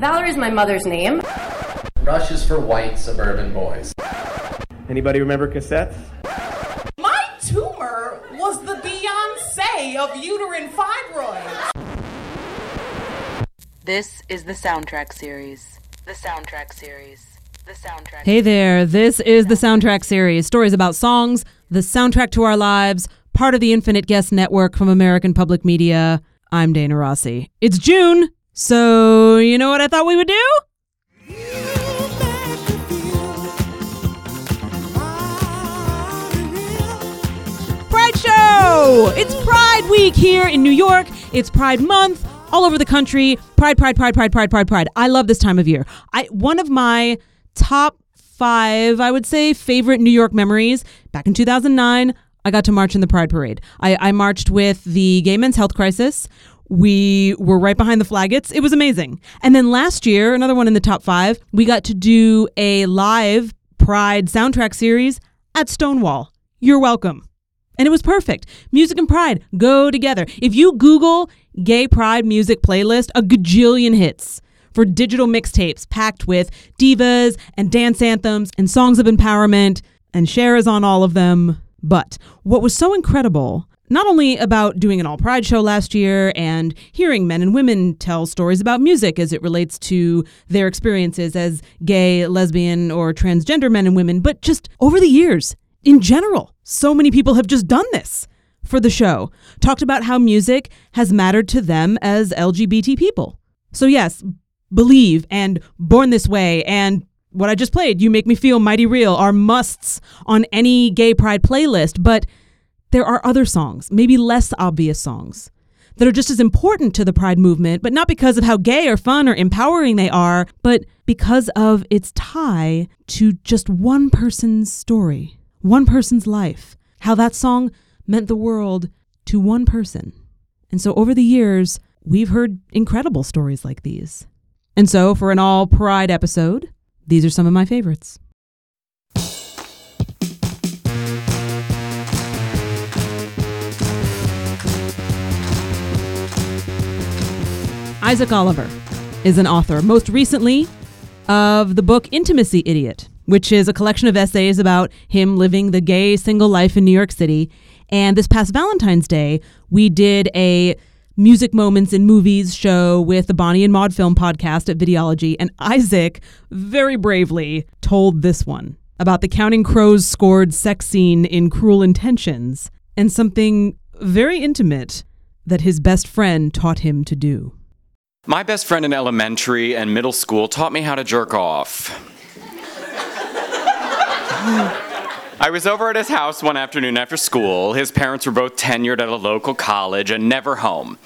Valerie's my mother's name. Rush is for white suburban boys. Anybody remember cassettes? My tumor was the Beyonce of uterine fibroids. This is the soundtrack series. The soundtrack series. The soundtrack. Hey there, this is the soundtrack series. Stories about songs, the soundtrack to our lives, part of the Infinite Guest Network from American Public Media. I'm Dana Rossi. It's June, so you know what I thought we would do? Pride Show! It's Pride Week here in New York. It's Pride Month all over the country. Pride, pride, pride, pride, pride, pride, pride. I love this time of year. I one of my top five, I would say, favorite New York memories. Back in 2009, I got to march in the Pride Parade. I, I marched with the Gay Men's Health Crisis. We were right behind the flaggets. It was amazing. And then last year, another one in the top five, we got to do a live Pride soundtrack series at Stonewall. You're welcome. And it was perfect. Music and pride go together. If you Google gay pride music playlist, a gajillion hits for digital mixtapes packed with divas and dance anthems and songs of empowerment, and Cher is on all of them. But what was so incredible, not only about doing an all pride show last year and hearing men and women tell stories about music as it relates to their experiences as gay, lesbian, or transgender men and women, but just over the years, in general, so many people have just done this for the show, talked about how music has mattered to them as LGBT people. So, yes, Believe and Born This Way and what I just played, You Make Me Feel Mighty Real, are musts on any gay pride playlist, but there are other songs, maybe less obvious songs, that are just as important to the pride movement, but not because of how gay or fun or empowering they are, but because of its tie to just one person's story one person's life, how that song meant the world to one person. And so over the years, we've heard incredible stories like these. And so for an all pride episode, these are some of my favorites. Isaac Oliver is an author, most recently of the book Intimacy Idiot, which is a collection of essays about him living the gay single life in New York City. And this past Valentine's Day, we did a music moments in movies show with the Bonnie and Maud film podcast at Videology. And Isaac very bravely told this one about the Counting Crows scored sex scene in Cruel Intentions and something very intimate that his best friend taught him to do. My best friend in elementary and middle school taught me how to jerk off. I was over at his house one afternoon after school. His parents were both tenured at a local college and never home.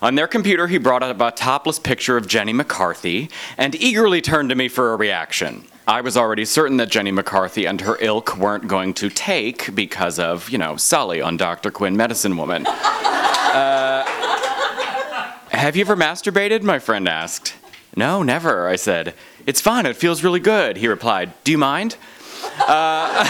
On their computer, he brought up a topless picture of Jenny McCarthy and eagerly turned to me for a reaction. I was already certain that Jenny McCarthy and her ilk weren't going to take because of, you know, Sully on Dr. Quinn Medicine Woman. Uh, have you ever masturbated? My friend asked. No, never, I said. It's fun, it feels really good, he replied. Do you mind? Uh,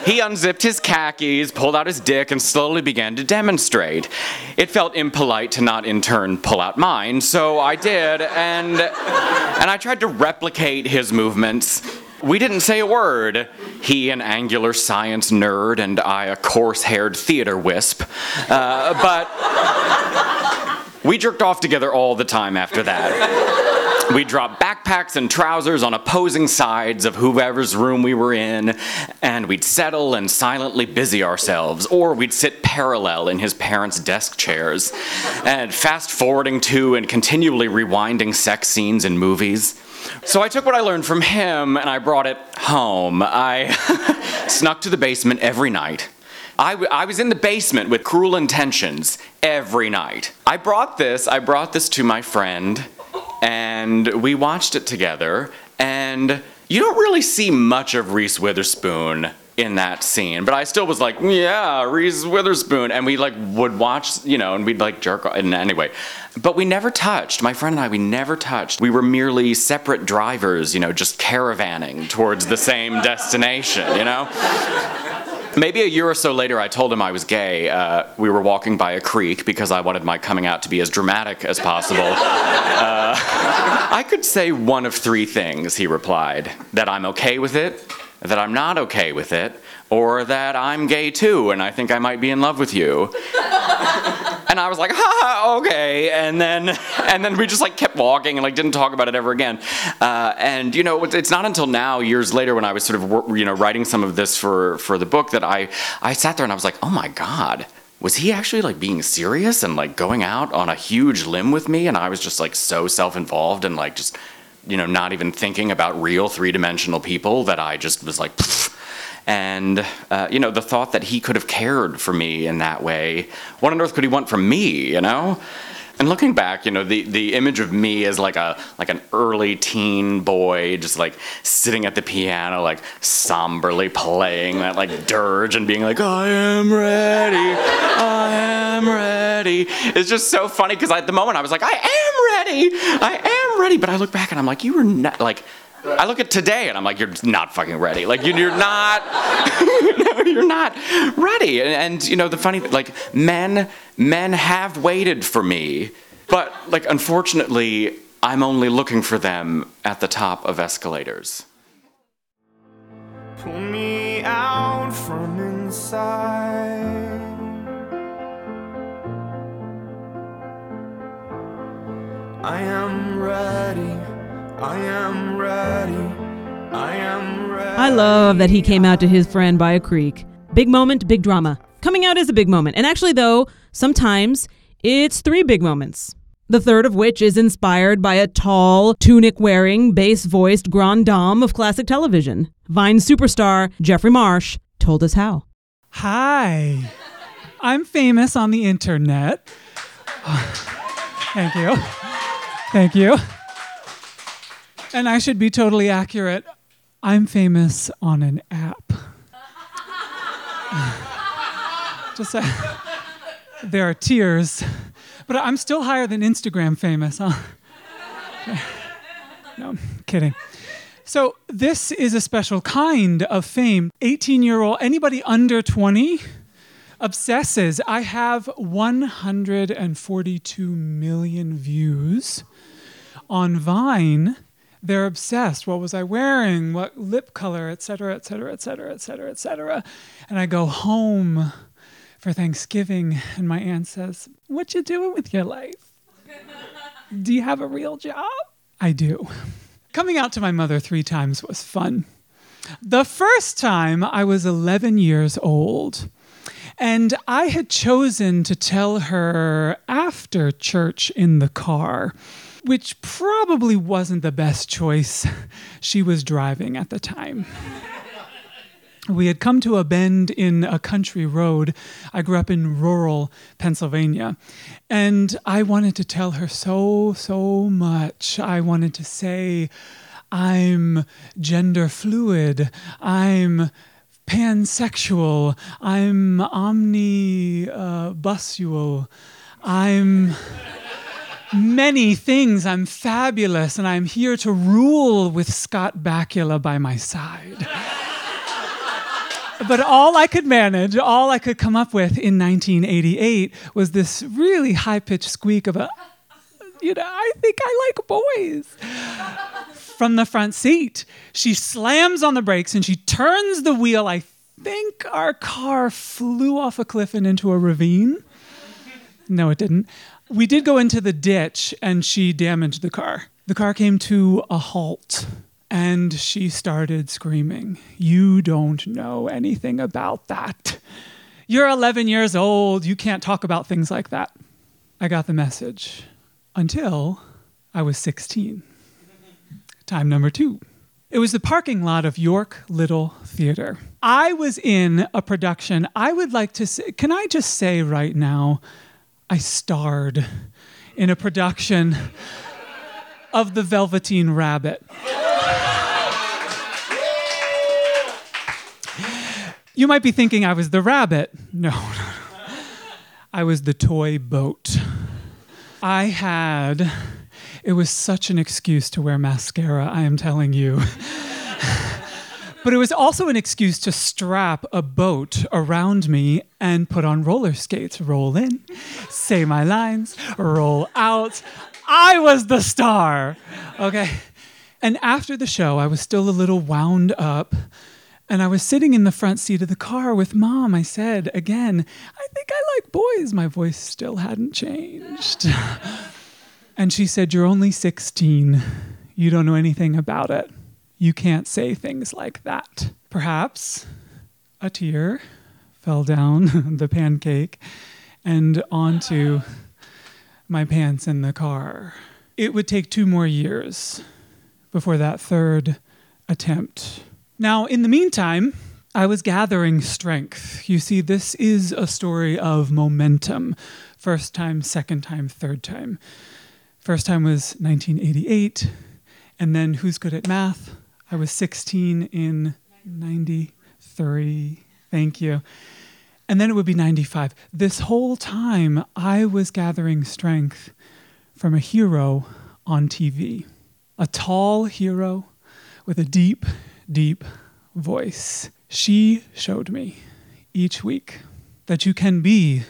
he unzipped his khakis, pulled out his dick, and slowly began to demonstrate. It felt impolite to not in turn pull out mine, so I did, and, and I tried to replicate his movements. We didn't say a word. He, an angular science nerd, and I, a coarse haired theater wisp. Uh, but we jerked off together all the time after that. We'd drop backpacks and trousers on opposing sides of whoever's room we were in, and we'd settle and silently busy ourselves, or we'd sit parallel in his parents' desk chairs, and fast forwarding to and continually rewinding sex scenes in movies. So I took what I learned from him and I brought it home. I snuck to the basement every night. I, w- I was in the basement with cruel intentions every night. I brought this, I brought this to my friend, and we watched it together. And you don't really see much of Reese Witherspoon in that scene, but I still was like, yeah, Reese Witherspoon, and we like would watch, you know, and we'd like jerk. off. And anyway, but we never touched. My friend and I, we never touched. We were merely separate drivers, you know, just caravanning towards the same destination, you know. Maybe a year or so later, I told him I was gay. Uh, we were walking by a creek because I wanted my coming out to be as dramatic as possible. Uh, I could say one of three things, he replied that I'm okay with it, that I'm not okay with it, or that I'm gay too and I think I might be in love with you. and I was like, ha, okay. And then, and then we just like kept walking and like didn't talk about it ever again. Uh, and you know, it's not until now, years later, when I was sort of you know writing some of this for for the book, that I I sat there and I was like, oh my god. Was he actually like being serious and like going out on a huge limb with me? And I was just like so self involved and like just, you know, not even thinking about real three dimensional people that I just was like, Pfft and, uh, you know, the thought that he could have cared for me in that way, what on earth could he want from me, you know? And looking back, you know, the, the image of me as like a like an early teen boy, just like sitting at the piano, like somberly playing that like dirge and being like, I am ready, I am ready. It's just so funny because at the moment I was like, I am ready, I am ready. But I look back and I'm like, you were not like I look at today and I'm like, you're not fucking ready. Like you're not, no, you're not ready. And, and you know the funny, thing, like men, men have waited for me, but like unfortunately, I'm only looking for them at the top of escalators. Pull me out from inside. I am ready. I am ready. I am ready. I love that he came out to his friend by a creek. Big moment, big drama. Coming out is a big moment. And actually, though, sometimes it's three big moments. The third of which is inspired by a tall, tunic wearing, bass voiced grand dame of classic television. Vine superstar Jeffrey Marsh told us how. Hi. I'm famous on the internet. Thank you. Thank you. And I should be totally accurate. I'm famous on an app. Just say, there are tears, but I'm still higher than Instagram famous, huh? no, kidding. So this is a special kind of fame. 18 year old, anybody under 20 obsesses. I have 142 million views on Vine they're obsessed. What was I wearing? What lip color, et cetera, et cetera, et cetera, et cetera, et cetera. And I go home for Thanksgiving, and my aunt says, What you doing with your life? do you have a real job? I do. Coming out to my mother three times was fun. The first time I was 11 years old. And I had chosen to tell her after church in the car which probably wasn't the best choice. she was driving at the time. We had come to a bend in a country road. I grew up in rural Pennsylvania. And I wanted to tell her so, so much. I wanted to say, I'm gender fluid. I'm pansexual. I'm omnibusual. I'm many things. I'm fabulous, and I'm here to rule with Scott Bakula by my side. but all I could manage, all I could come up with in 1988 was this really high pitched squeak of a, you know, I think I like boys. From the front seat, she slams on the brakes and she turns the wheel. I think our car flew off a cliff and into a ravine. No, it didn't we did go into the ditch and she damaged the car. The car came to a halt and she started screaming, You don't know anything about that. You're 11 years old. You can't talk about things like that. I got the message until I was 16. Time number two. It was the parking lot of York Little Theater. I was in a production. I would like to say, can I just say right now, I starred in a production of The Velveteen Rabbit. You might be thinking I was the rabbit. No. I was the toy boat. I had, it was such an excuse to wear mascara, I am telling you. But it was also an excuse to strap a boat around me and put on roller skates. Roll in, say my lines, roll out. I was the star. Okay. And after the show, I was still a little wound up. And I was sitting in the front seat of the car with mom. I said again, I think I like boys. My voice still hadn't changed. and she said, You're only 16. You don't know anything about it. You can't say things like that. Perhaps a tear fell down the pancake and onto my pants in the car. It would take two more years before that third attempt. Now, in the meantime, I was gathering strength. You see, this is a story of momentum first time, second time, third time. First time was 1988, and then who's good at math? I was 16 in 93. Thank you. And then it would be 95. This whole time, I was gathering strength from a hero on TV, a tall hero with a deep, deep voice. She showed me each week that you can be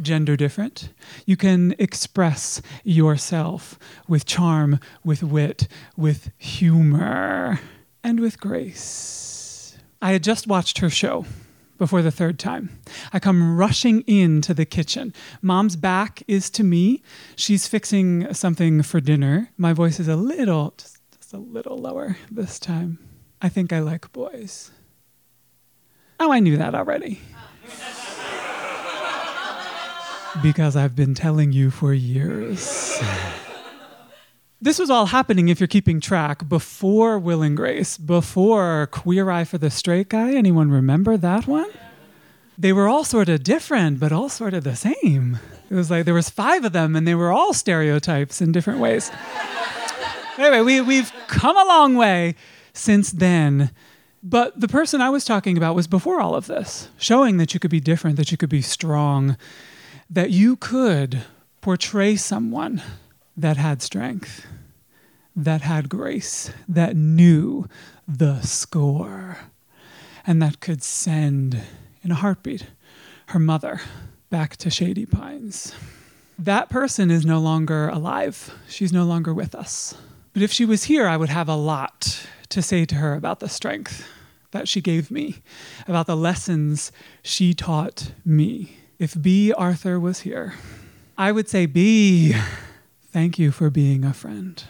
gender different. You can express yourself with charm, with wit, with humor, and with grace. I had just watched her show before the third time. I come rushing into the kitchen. Mom's back is to me. She's fixing something for dinner. My voice is a little, just, just a little lower this time. I think I like boys. Oh, I knew that already because I've been telling you for years. this was all happening, if you're keeping track, before Will and Grace, before Queer Eye for the Straight Guy. Anyone remember that one? They were all sort of different, but all sort of the same. It was like there was five of them, and they were all stereotypes in different ways. anyway, we, we've come a long way since then. But the person I was talking about was before all of this, showing that you could be different, that you could be strong, that you could portray someone that had strength, that had grace, that knew the score, and that could send in a heartbeat her mother back to Shady Pines. That person is no longer alive. She's no longer with us. But if she was here, I would have a lot to say to her about the strength that she gave me, about the lessons she taught me. If Bea Arthur was here, I would say, Bea, thank you for being a friend.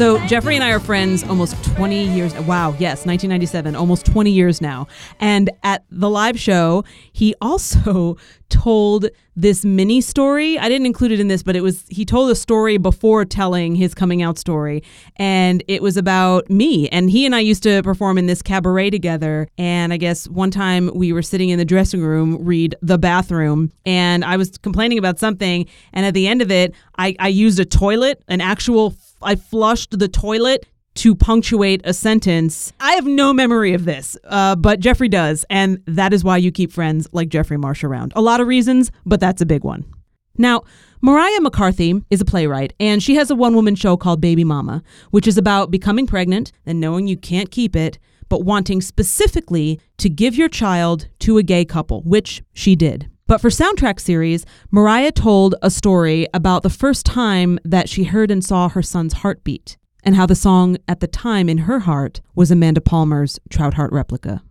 So Jeffrey and I are friends almost 20 years. Wow, yes, 1997, almost 20 years now. And at the live show, he also told this mini story. I didn't include it in this, but it was he told a story before telling his coming out story, and it was about me. And he and I used to perform in this cabaret together. And I guess one time we were sitting in the dressing room, read the bathroom, and I was complaining about something. And at the end of it, I, I used a toilet, an actual I flushed the toilet to punctuate a sentence. I have no memory of this, uh, but Jeffrey does, and that is why you keep friends like Jeffrey Marsh around. A lot of reasons, but that's a big one. Now, Mariah MacCarthy is a playwright, and she has a one woman show called Baby Mama, which is about becoming pregnant and knowing you can't keep it, but wanting specifically to give your child to a gay couple, which she did. But for Soundtrack Series, Mariah told a story about the first time that she heard and saw her son's heartbeat, and how the song at the time in her heart was Amanda Palmer's Trout Heart replica.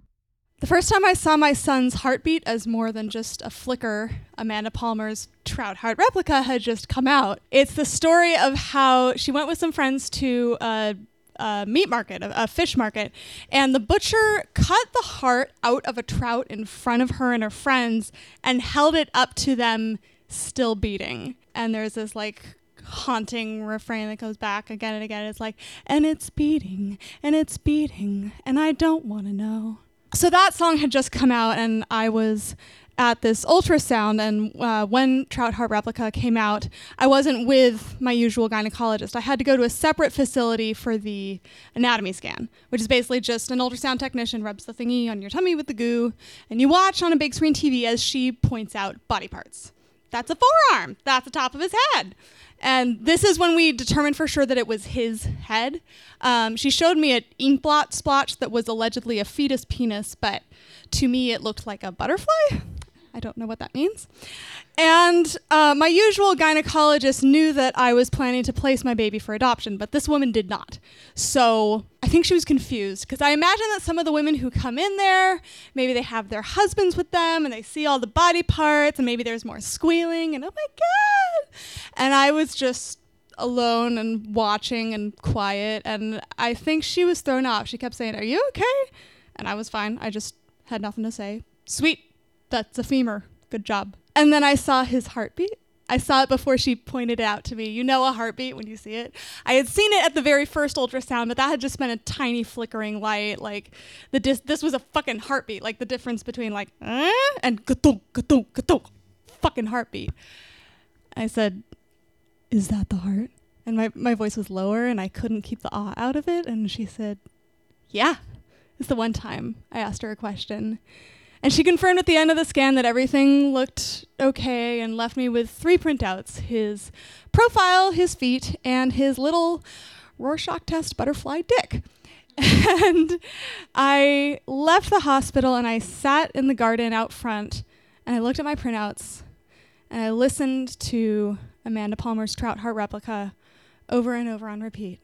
The first time I saw my son's heartbeat as more than just a flicker, Amanda Palmer's Trout Heart replica had just come out. It's the story of how she went with some friends to a a meat market, a, a, fish market, and the butcher cut the heart out of a trout in front of her and her friends and held it up to them, still beating. And there's this like haunting refrain that goes back again and again. It's like, and it's beating, and it's beating, and I don't want to know. So that song had just come out, and I was at this ultrasound, and uh, when Trout Heart Replica came out, I wasn't with my usual gynecologist. I had to go to a separate facility for the anatomy scan, which is basically just an ultrasound technician rubs the thingy on your tummy with the goo, and you watch on a big screen TV as she points out body parts. That's a forearm. That's the top of his head. And this is when we determined for sure that it was his head. Um, she showed me an ink blot splotch that was allegedly a fetus penis, but to me it looked like a butterfly. I don't know what that means. And uh, my usual gynecologist knew that I was planning to place my baby for adoption, but this woman did not. So I think she was confused because I imagine that some of the women who come in there, maybe they have their husbands with them and they see all the body parts, and maybe there's more squealing, and oh my God. And I was just alone and watching and quiet, and I think she was thrown off. She kept saying, Are you okay? And I was fine. I just had nothing to say. Sweet, that's a femur. Good job. And then I saw his heartbeat. I saw it before she pointed it out to me. You know a heartbeat when you see it. I had seen it at the very first ultrasound, but that had just been a tiny flickering light. Like the dis- this was a fucking heartbeat. Like the difference between like eh? and gatunk gatunk gatunk, fucking heartbeat. I said, "Is that the heart?" And my my voice was lower, and I couldn't keep the ah out of it. And she said, "Yeah." It's the one time I asked her a question. And she confirmed at the end of the scan that everything looked okay and left me with three printouts his profile, his feet, and his little Rorschach test butterfly dick. And I left the hospital and I sat in the garden out front and I looked at my printouts and I listened to Amanda Palmer's Trout Heart replica over and over on repeat.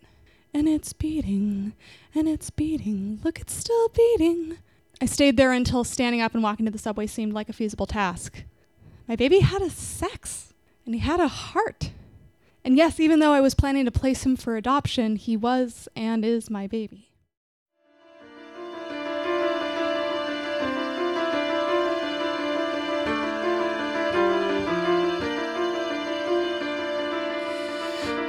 And it's beating, and it's beating. Look, it's still beating. I stayed there until standing up and walking to the subway seemed like a feasible task. My baby had a sex, and he had a heart. And yes, even though I was planning to place him for adoption, he was and is my baby.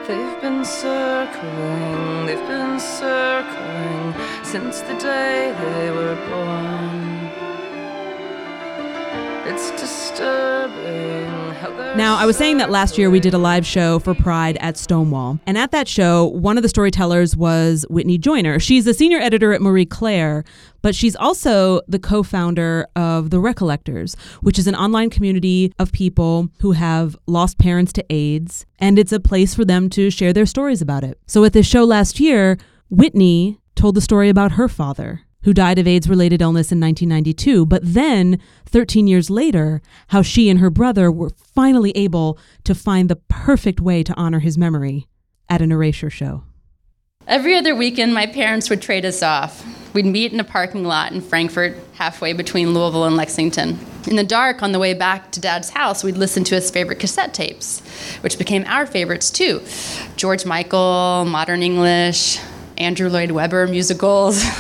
They've circling, they've been circling since the day they were born. It's disturbing Now, I was saying that last year we did a live show for Pride at Stonewall. And at that show, one of the storytellers was Whitney Joiner. She's the senior editor at Marie Claire, but she's also the co founder of The Recollectors, which is an online community of people who have lost parents to AIDS. And it's a place for them to share their stories about it. So at this show last year, Whitney told the story about her father. Who died of AIDS related illness in 1992, but then 13 years later, how she and her brother were finally able to find the perfect way to honor his memory at an erasure show. Every other weekend, my parents would trade us off. We'd meet in a parking lot in Frankfort, halfway between Louisville and Lexington. In the dark, on the way back to Dad's house, we'd listen to his favorite cassette tapes, which became our favorites too George Michael, Modern English, Andrew Lloyd Webber musicals,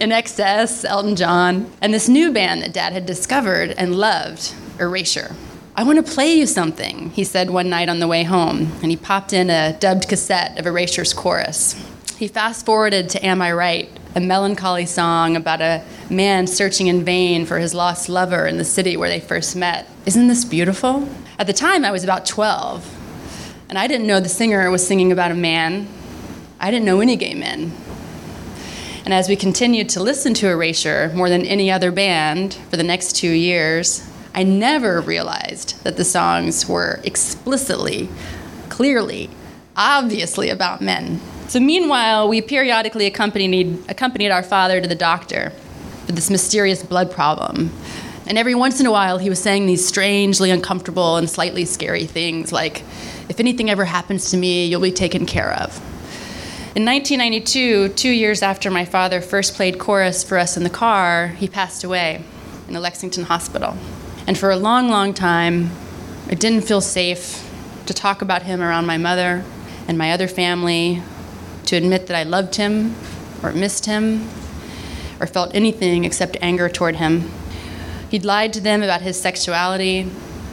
INXS, Elton John, and this new band that Dad had discovered and loved, Erasure. I want to play you something, he said one night on the way home, and he popped in a dubbed cassette of Erasure's chorus. He fast forwarded to Am I Right, a melancholy song about a man searching in vain for his lost lover in the city where they first met. Isn't this beautiful? At the time, I was about 12, and I didn't know the singer was singing about a man. I didn't know any gay men. And as we continued to listen to Erasure more than any other band for the next two years, I never realized that the songs were explicitly, clearly, obviously about men. So meanwhile, we periodically accompanied, accompanied our father to the doctor for this mysterious blood problem. And every once in a while, he was saying these strangely uncomfortable and slightly scary things like, if anything ever happens to me, you'll be taken care of. In 1992, two years after my father first played chorus for us in the car, he passed away in a Lexington hospital. And for a long, long time, I didn't feel safe to talk about him around my mother and my other family, to admit that I loved him or missed him or felt anything except anger toward him. He'd lied to them about his sexuality.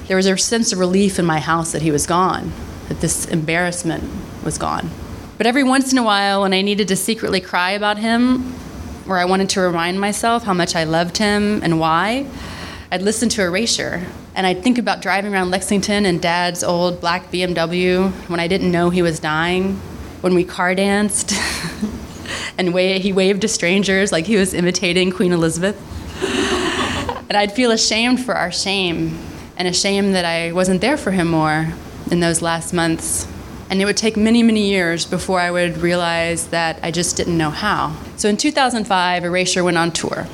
There was a sense of relief in my house that he was gone, that this embarrassment was gone. But every once in a while, when I needed to secretly cry about him, or I wanted to remind myself how much I loved him and why, I'd listen to Erasure and I'd think about driving around Lexington in dad's old black BMW when I didn't know he was dying, when we car danced and wa- he waved to strangers like he was imitating Queen Elizabeth. and I'd feel ashamed for our shame and ashamed that I wasn't there for him more in those last months. And it would take many, many years before I would realize that I just didn't know how. So in 2005, Erasure went on tour.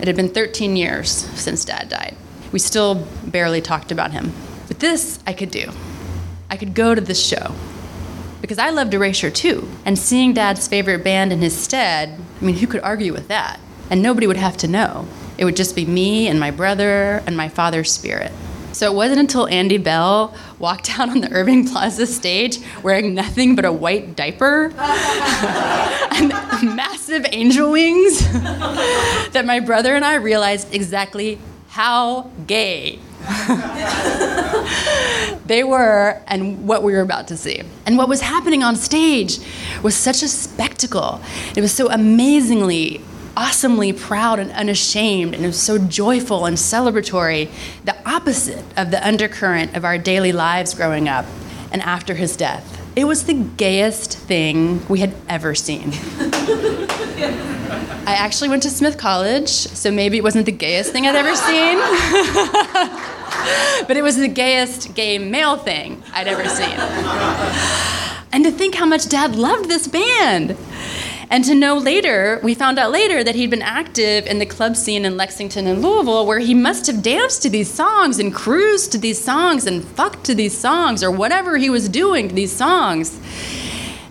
It had been 13 years since dad died. We still barely talked about him. But this I could do. I could go to this show. Because I loved Erasure too. And seeing dad's favorite band in his stead, I mean, who could argue with that? And nobody would have to know. It would just be me and my brother and my father's spirit. So it wasn't until Andy Bell walked out on the Irving Plaza stage wearing nothing but a white diaper and massive angel wings that my brother and I realized exactly how gay they were and what we were about to see. And what was happening on stage was such a spectacle. It was so amazingly awesomely proud and unashamed, and so joyful and celebratory, the opposite of the undercurrent of our daily lives growing up and after his death. It was the gayest thing we had ever seen. I actually went to Smith College, so maybe it wasn't the gayest thing I'd ever seen. but it was the gayest gay male thing I'd ever seen. And to think how much dad loved this band. And to know later, we found out later that he'd been active in the club scene in Lexington and Louisville, where he must have danced to these songs and cruised to these songs and fucked to these songs or whatever he was doing to these songs.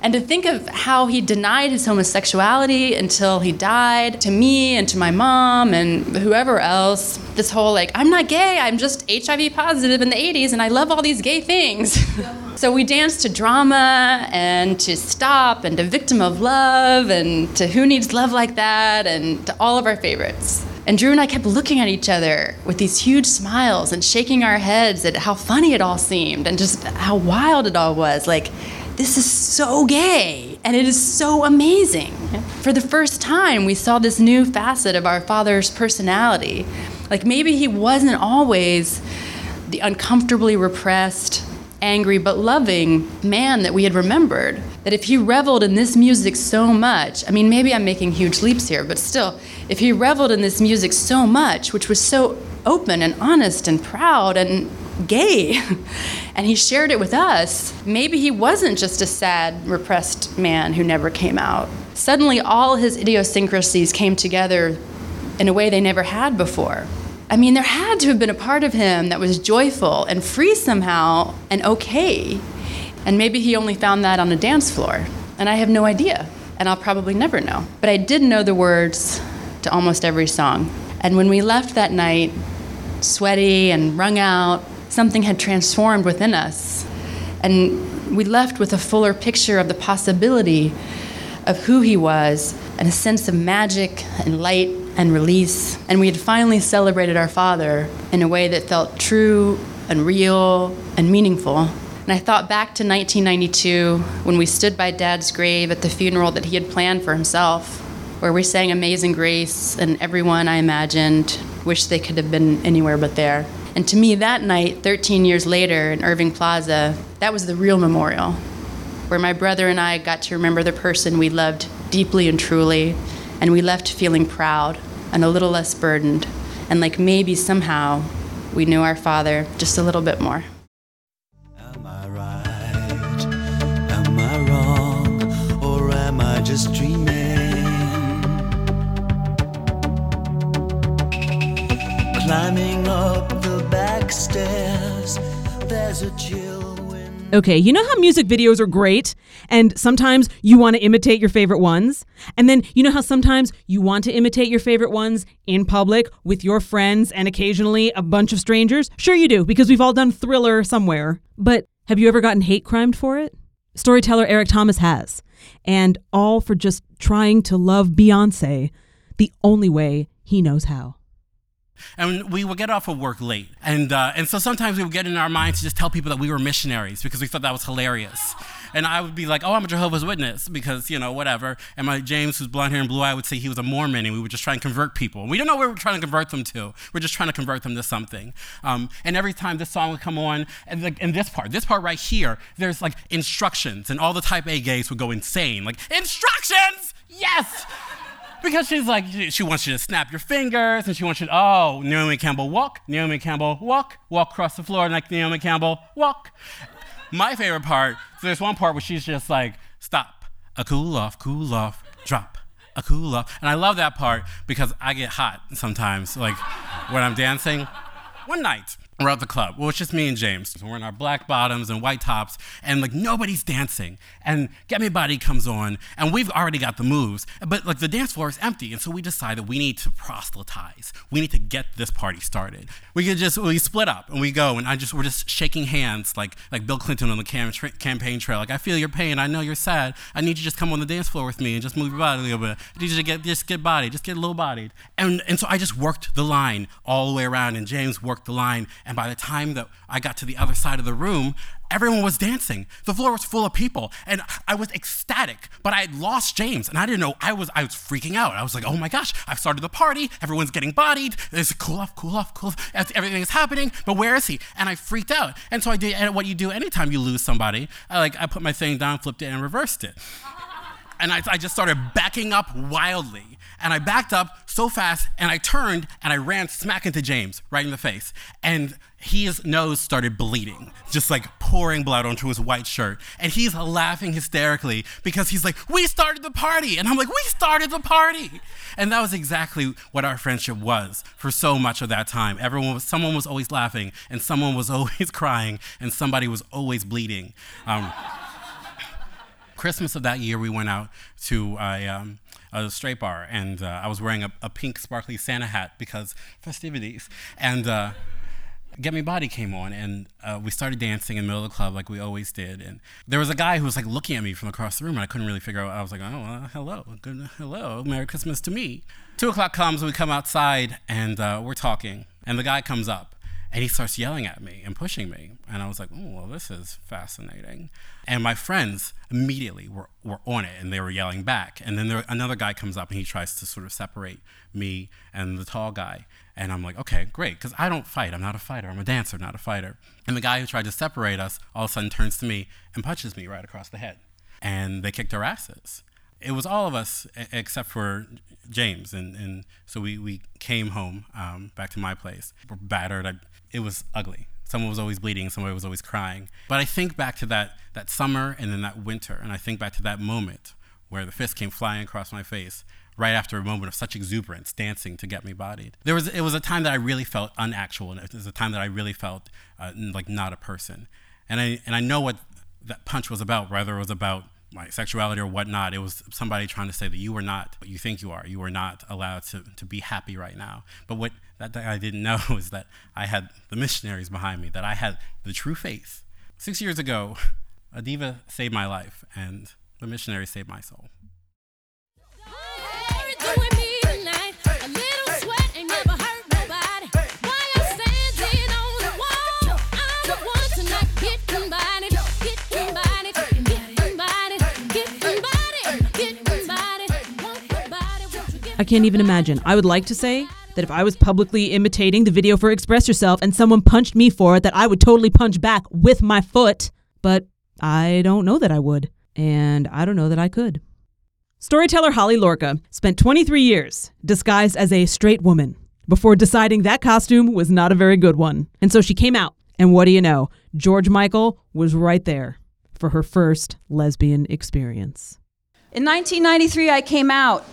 And to think of how he denied his homosexuality until he died to me and to my mom and whoever else. This whole like, I'm not gay, I'm just HIV positive in the 80s and I love all these gay things. so we danced to drama and to Stop and to Victim of Love and to Who Needs Love Like That and to all of our favorites. And Drew and I kept looking at each other with these huge smiles and shaking our heads at how funny it all seemed and just how wild it all was. Like, this is so gay and it is so amazing. For the first time, we saw this new facet of our father's personality. Like maybe he wasn't always the uncomfortably repressed, angry, but loving man that we had remembered. That if he reveled in this music so much, I mean, maybe I'm making huge leaps here, but still, if he reveled in this music so much, which was so open and honest and proud and gay and he shared it with us, maybe he wasn't just a sad, repressed man who never came out. Suddenly, all his idiosyncrasies came together in a way they never had before. I mean, there had to have been a part of him that was joyful and free somehow and okay. And maybe he only found that on a dance floor. And I have no idea. And I'll probably never know. But I did know the words to almost every song. And when we left that night, sweaty and wrung out, something had transformed within us. And we left with a fuller picture of the possibility of who he was and a sense of magic and light and release. And we had finally celebrated our father in a way that felt true and real and meaningful. And I thought back to 1992 when we stood by Dad's grave at the funeral that he had planned for himself, where we sang Amazing Grace, and everyone I imagined wished they could have been anywhere but there. And to me, that night, 13 years later in Irving Plaza, that was the real memorial, where my brother and I got to remember the person we loved deeply and truly, and we left feeling proud and a little less burdened, and like maybe somehow we knew our father just a little bit more. Okay, you know how music videos are great and sometimes you want to imitate your favorite ones? And then you know how sometimes you want to imitate your favorite ones in public with your friends and occasionally a bunch of strangers? Sure, you do, because we've all done thriller somewhere. But have you ever gotten hate crimed for it? Storyteller Eric Thomas has. And all for just trying to love Beyonce the only way he knows how. And we would get off of work late. And, uh, and so sometimes we would get in our minds to just tell people that we were missionaries because we thought that was hilarious. And I would be like, oh, I'm a Jehovah's Witness because, you know, whatever. And my James, who's blonde hair and blue eye, would say he was a Mormon and we would just try and convert people. We don't know what we were trying to convert them to. We're just trying to convert them to something. Um, and every time this song would come on, and, like, and this part, this part right here, there's like instructions. And all the type A gays would go insane. Like, instructions! Yes! Because she's like, she wants you to snap your fingers, and she wants you to, oh, Naomi Campbell, walk. Naomi Campbell, walk. Walk across the floor like Naomi Campbell, walk. My favorite part, so there's one part where she's just like, stop, a cool off, cool off, drop, a cool off. And I love that part because I get hot sometimes, like when I'm dancing. One night, we're at the club. Well, it's just me and James. We're in our black bottoms and white tops, and like nobody's dancing. And Get Me Bodied comes on, and we've already got the moves, but like the dance floor is empty. And so we decide that we need to proselytize. We need to get this party started. We could just we split up and we go, and I just we're just shaking hands like like Bill Clinton on the cam- tra- campaign trail. Like I feel your pain. I know you're sad. I need you to just come on the dance floor with me and just move your body a little bit. I need you to get just get body, just get low bodied. And and so I just worked the line all the way around, and James worked the line. And by the time that I got to the other side of the room, everyone was dancing. The floor was full of people, and I was ecstatic. But I had lost James, and I didn't know. I was I was freaking out. I was like, oh my gosh, I've started the party. Everyone's getting bodied. It's cool off, cool off, cool off. Everything is happening, but where is he? And I freaked out. And so I did what you do anytime you lose somebody. I like I put my thing down, flipped it, and reversed it. And I, I just started backing up wildly. And I backed up so fast, and I turned and I ran smack into James right in the face. And his nose started bleeding, just like pouring blood onto his white shirt. And he's laughing hysterically because he's like, We started the party. And I'm like, We started the party. And that was exactly what our friendship was for so much of that time. Everyone was, someone was always laughing, and someone was always crying, and somebody was always bleeding. Um, Christmas of that year, we went out to a, um, a straight bar, and uh, I was wearing a, a, pink sparkly Santa hat because festivities. And uh, Get Me Bodied came on, and uh, we started dancing in the middle of the club like we always did. And there was a guy who was like looking at me from across the room, and I couldn't really figure out. I was like, oh, well, hello, good, hello, Merry Christmas to me. Two o'clock comes, we come outside, and uh, we're talking, and the guy comes up. And he starts yelling at me and pushing me. And I was like, oh, well, this is fascinating. And my friends immediately were, were on it and they were yelling back. And then there, another guy comes up and he tries to sort of separate me and the tall guy. And I'm like, okay, great, because I don't fight. I'm not a fighter. I'm a dancer, not a fighter. And the guy who tried to separate us all of a sudden turns to me and punches me right across the head. And they kicked our asses. It was all of us except for James. And, and so we, we came home um, back to my place. We're battered. I, it was ugly. Someone was always bleeding, somebody was always crying. But I think back to that, that summer and then that winter, and I think back to that moment where the fist came flying across my face right after a moment of such exuberance, dancing to get me bodied. There was, it was a time that I really felt unactual and it was a time that I really felt uh, like not a person. And I, and I know what that punch was about, whether it was about my sexuality or whatnot. It was somebody trying to say that you are not what you think you are. You are not allowed to, to be happy right now. But what that I didn't know is that I had the missionaries behind me, that I had the true faith. Six years ago, a diva saved my life, and the missionaries saved my soul. I can't even imagine. I would like to say that if I was publicly imitating the video for Express Yourself and someone punched me for it, that I would totally punch back with my foot. But I don't know that I would. And I don't know that I could. Storyteller Holly Lorka spent 23 years disguised as a straight woman before deciding that costume was not a very good one. And so she came out. And what do you know? George Michael was right there for her first lesbian experience. In 1993, I came out.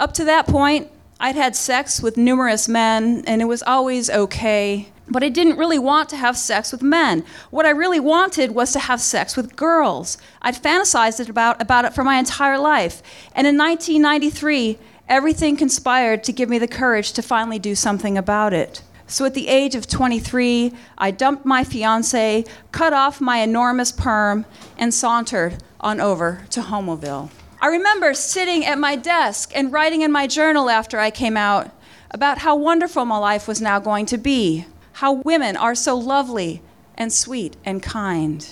Up to that point, I'd had sex with numerous men, and it was always okay. But I didn't really want to have sex with men. What I really wanted was to have sex with girls. I'd fantasized about, about it for my entire life. And in 1993, everything conspired to give me the courage to finally do something about it. So at the age of 23, I dumped my fiance, cut off my enormous perm, and sauntered on over to Homoville. I remember sitting at my desk and writing in my journal after I came out about how wonderful my life was now going to be, how women are so lovely and sweet and kind.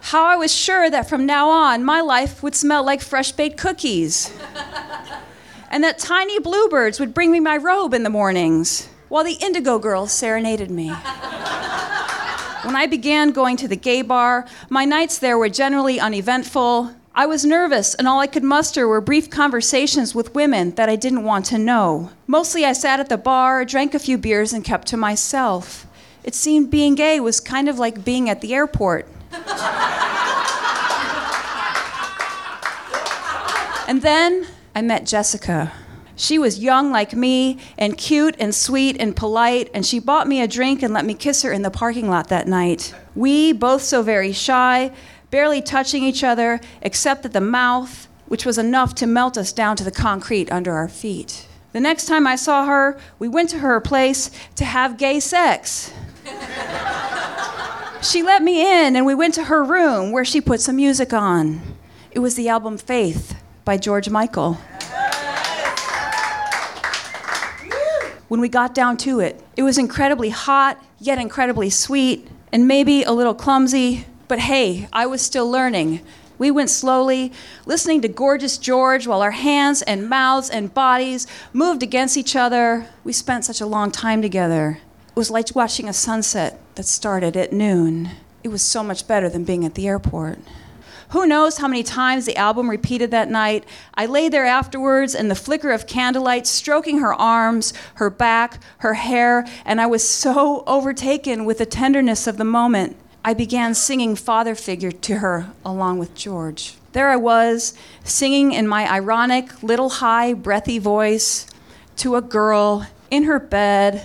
how I was sure that from now on my life would smell like fresh baked cookies. and that tiny bluebirds would bring me my robe in the mornings while the indigo girls serenaded me. When I began going to the gay bar, my nights there were generally uneventful. I was nervous, and all I could muster were brief conversations with women that I didn't want to know. Mostly, I sat at the bar, drank a few beers, and kept to myself. It seemed being gay was kind of like being at the airport. and then I met Jessica. She was young like me, and cute and sweet and polite, and she bought me a drink and let me kiss her in the parking lot that night. We, both so very shy, barely touching each other, except at the mouth, which was enough to melt us down to the concrete under our feet. The next time I saw her, we went to her place to have gay sex. she let me in, and we went to her room where she put some music on. It was the album Faith by George Michael. When we got down to it. It was incredibly hot, yet incredibly sweet, and maybe a little clumsy, but hey, I was still learning. We went slowly, listening to gorgeous George while our hands and mouths and bodies moved against each other. We spent such a long time together. It was like watching a sunset that started at noon. It was so much better than being at the airport. Who knows how many times the album repeated that night? I lay there afterwards in the flicker of candlelight, stroking her arms, her back, her hair, and I was so overtaken with the tenderness of the moment. I began singing father figure to her along with George. There I was, singing in my ironic, little high, breathy voice to a girl in her bed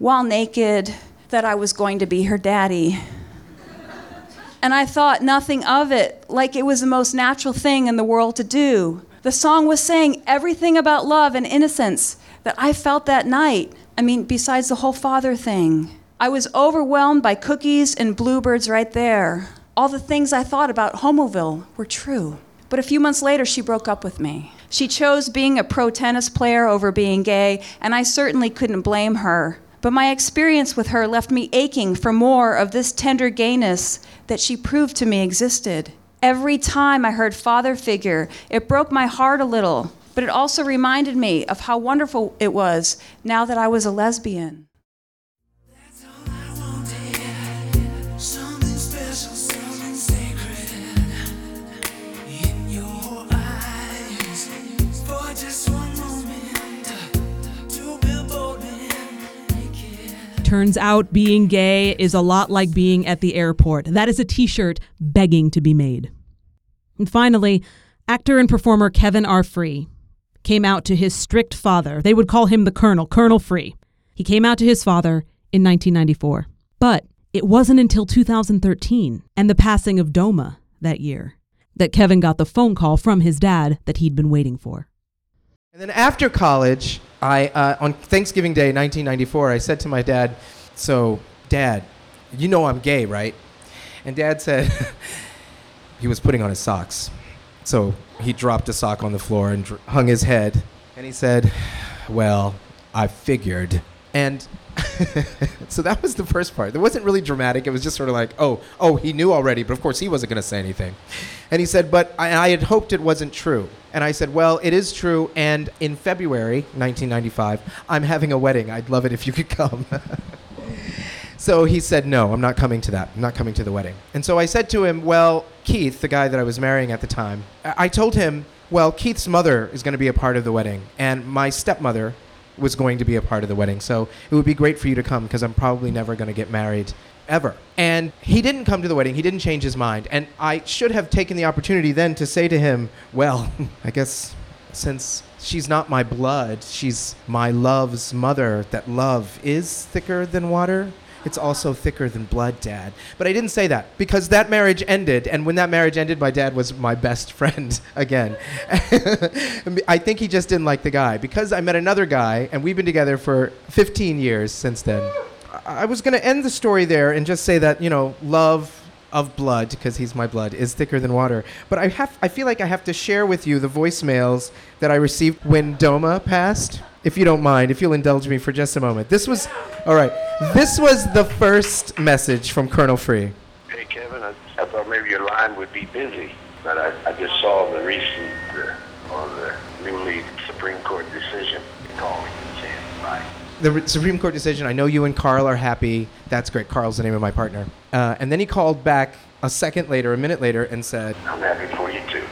while naked that I was going to be her daddy. And I thought nothing of it, like it was the most natural thing in the world to do. The song was saying everything about love and innocence that I felt that night. I mean, besides the whole father thing. I was overwhelmed by cookies and bluebirds right there. All the things I thought about Homoville were true. But a few months later, she broke up with me. She chose being a pro tennis player over being gay, and I certainly couldn't blame her. But my experience with her left me aching for more of this tender gayness that she proved to me existed. Every time I heard father figure, it broke my heart a little, but it also reminded me of how wonderful it was now that I was a lesbian. Turns out being gay is a lot like being at the airport. That is a t shirt begging to be made. And finally, actor and performer Kevin R. Free came out to his strict father. They would call him the Colonel, Colonel Free. He came out to his father in 1994. But it wasn't until 2013 and the passing of DOMA that year that Kevin got the phone call from his dad that he'd been waiting for. And then after college, I uh, on Thanksgiving Day, 1994, I said to my dad, "So, Dad, you know I'm gay, right?" And Dad said he was putting on his socks. So he dropped a sock on the floor and dr- hung his head, and he said, "Well, I figured." And so that was the first part. It wasn't really dramatic. It was just sort of like, oh, oh, he knew already, but of course he wasn't going to say anything. And he said, but I, I had hoped it wasn't true. And I said, well, it is true. And in February 1995, I'm having a wedding. I'd love it if you could come. so he said, no, I'm not coming to that. I'm not coming to the wedding. And so I said to him, well, Keith, the guy that I was marrying at the time, I I told him, well, Keith's mother is going to be a part of the wedding, and my stepmother was going to be a part of the wedding. So it would be great for you to come because I'm probably never going to get married ever. And he didn't come to the wedding. He didn't change his mind. And I should have taken the opportunity then to say to him, well, I guess since she's not my blood, she's my love's mother, that love is thicker than water. It's also thicker than blood, Dad. But I didn't say that because that marriage ended, and when that marriage ended, my dad was my best friend again. I think he just didn't like the guy because I met another guy, and we've been together for 15 years since then. I was going to end the story there and just say that, you know, love of blood because he's my blood is thicker than water. But I have I feel like I have to share with you the voicemails that I received when DOMA passed. If you don't mind, if you'll indulge me for just a moment. This was all right. This was the first message from Colonel Free. Hey, Kevin, I, I thought maybe your line would be busy, but I, I just saw the recent, uh, on the newly Supreme Court decision. Call me and saying bye. The Supreme Court decision. I know you and Carl are happy. That's great. Carl's the name of my partner. Uh, and then he called back a second later, a minute later, and said, I'm happy for you too.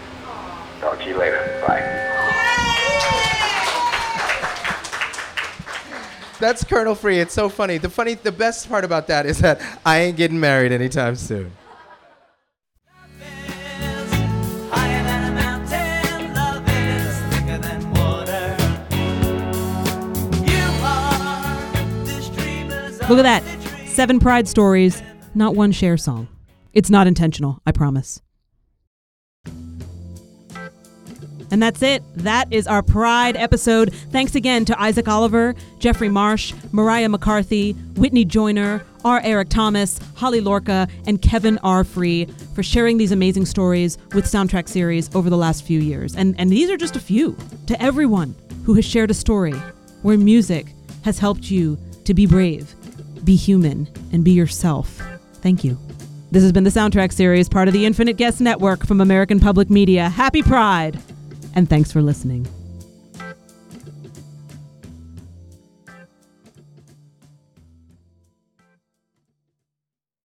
Talk to you later. Bye. "That's Colonel Free." It's so funny. The funny, the best part about that is that I ain't getting married anytime soon. Look at that. Seven pride stories, not one Cher song. It's not intentional, I promise. And that's it. That is our Pride episode. Thanks again to Isaac Oliver, Jeffrey Marsh, Mariah MacCarthy, Whitney Joiner, R. Eric Thomas, Holly Lorka, and Kevin R. Free for sharing these amazing stories with Soundtrack Series over the last few years. And, and these are just a few. To everyone who has shared a story where music has helped you to be brave, be human, and be yourself, thank you. This has been the Soundtrack Series, part of the Infinite Guest Network from American Public Media. Happy Pride! and thanks for listening.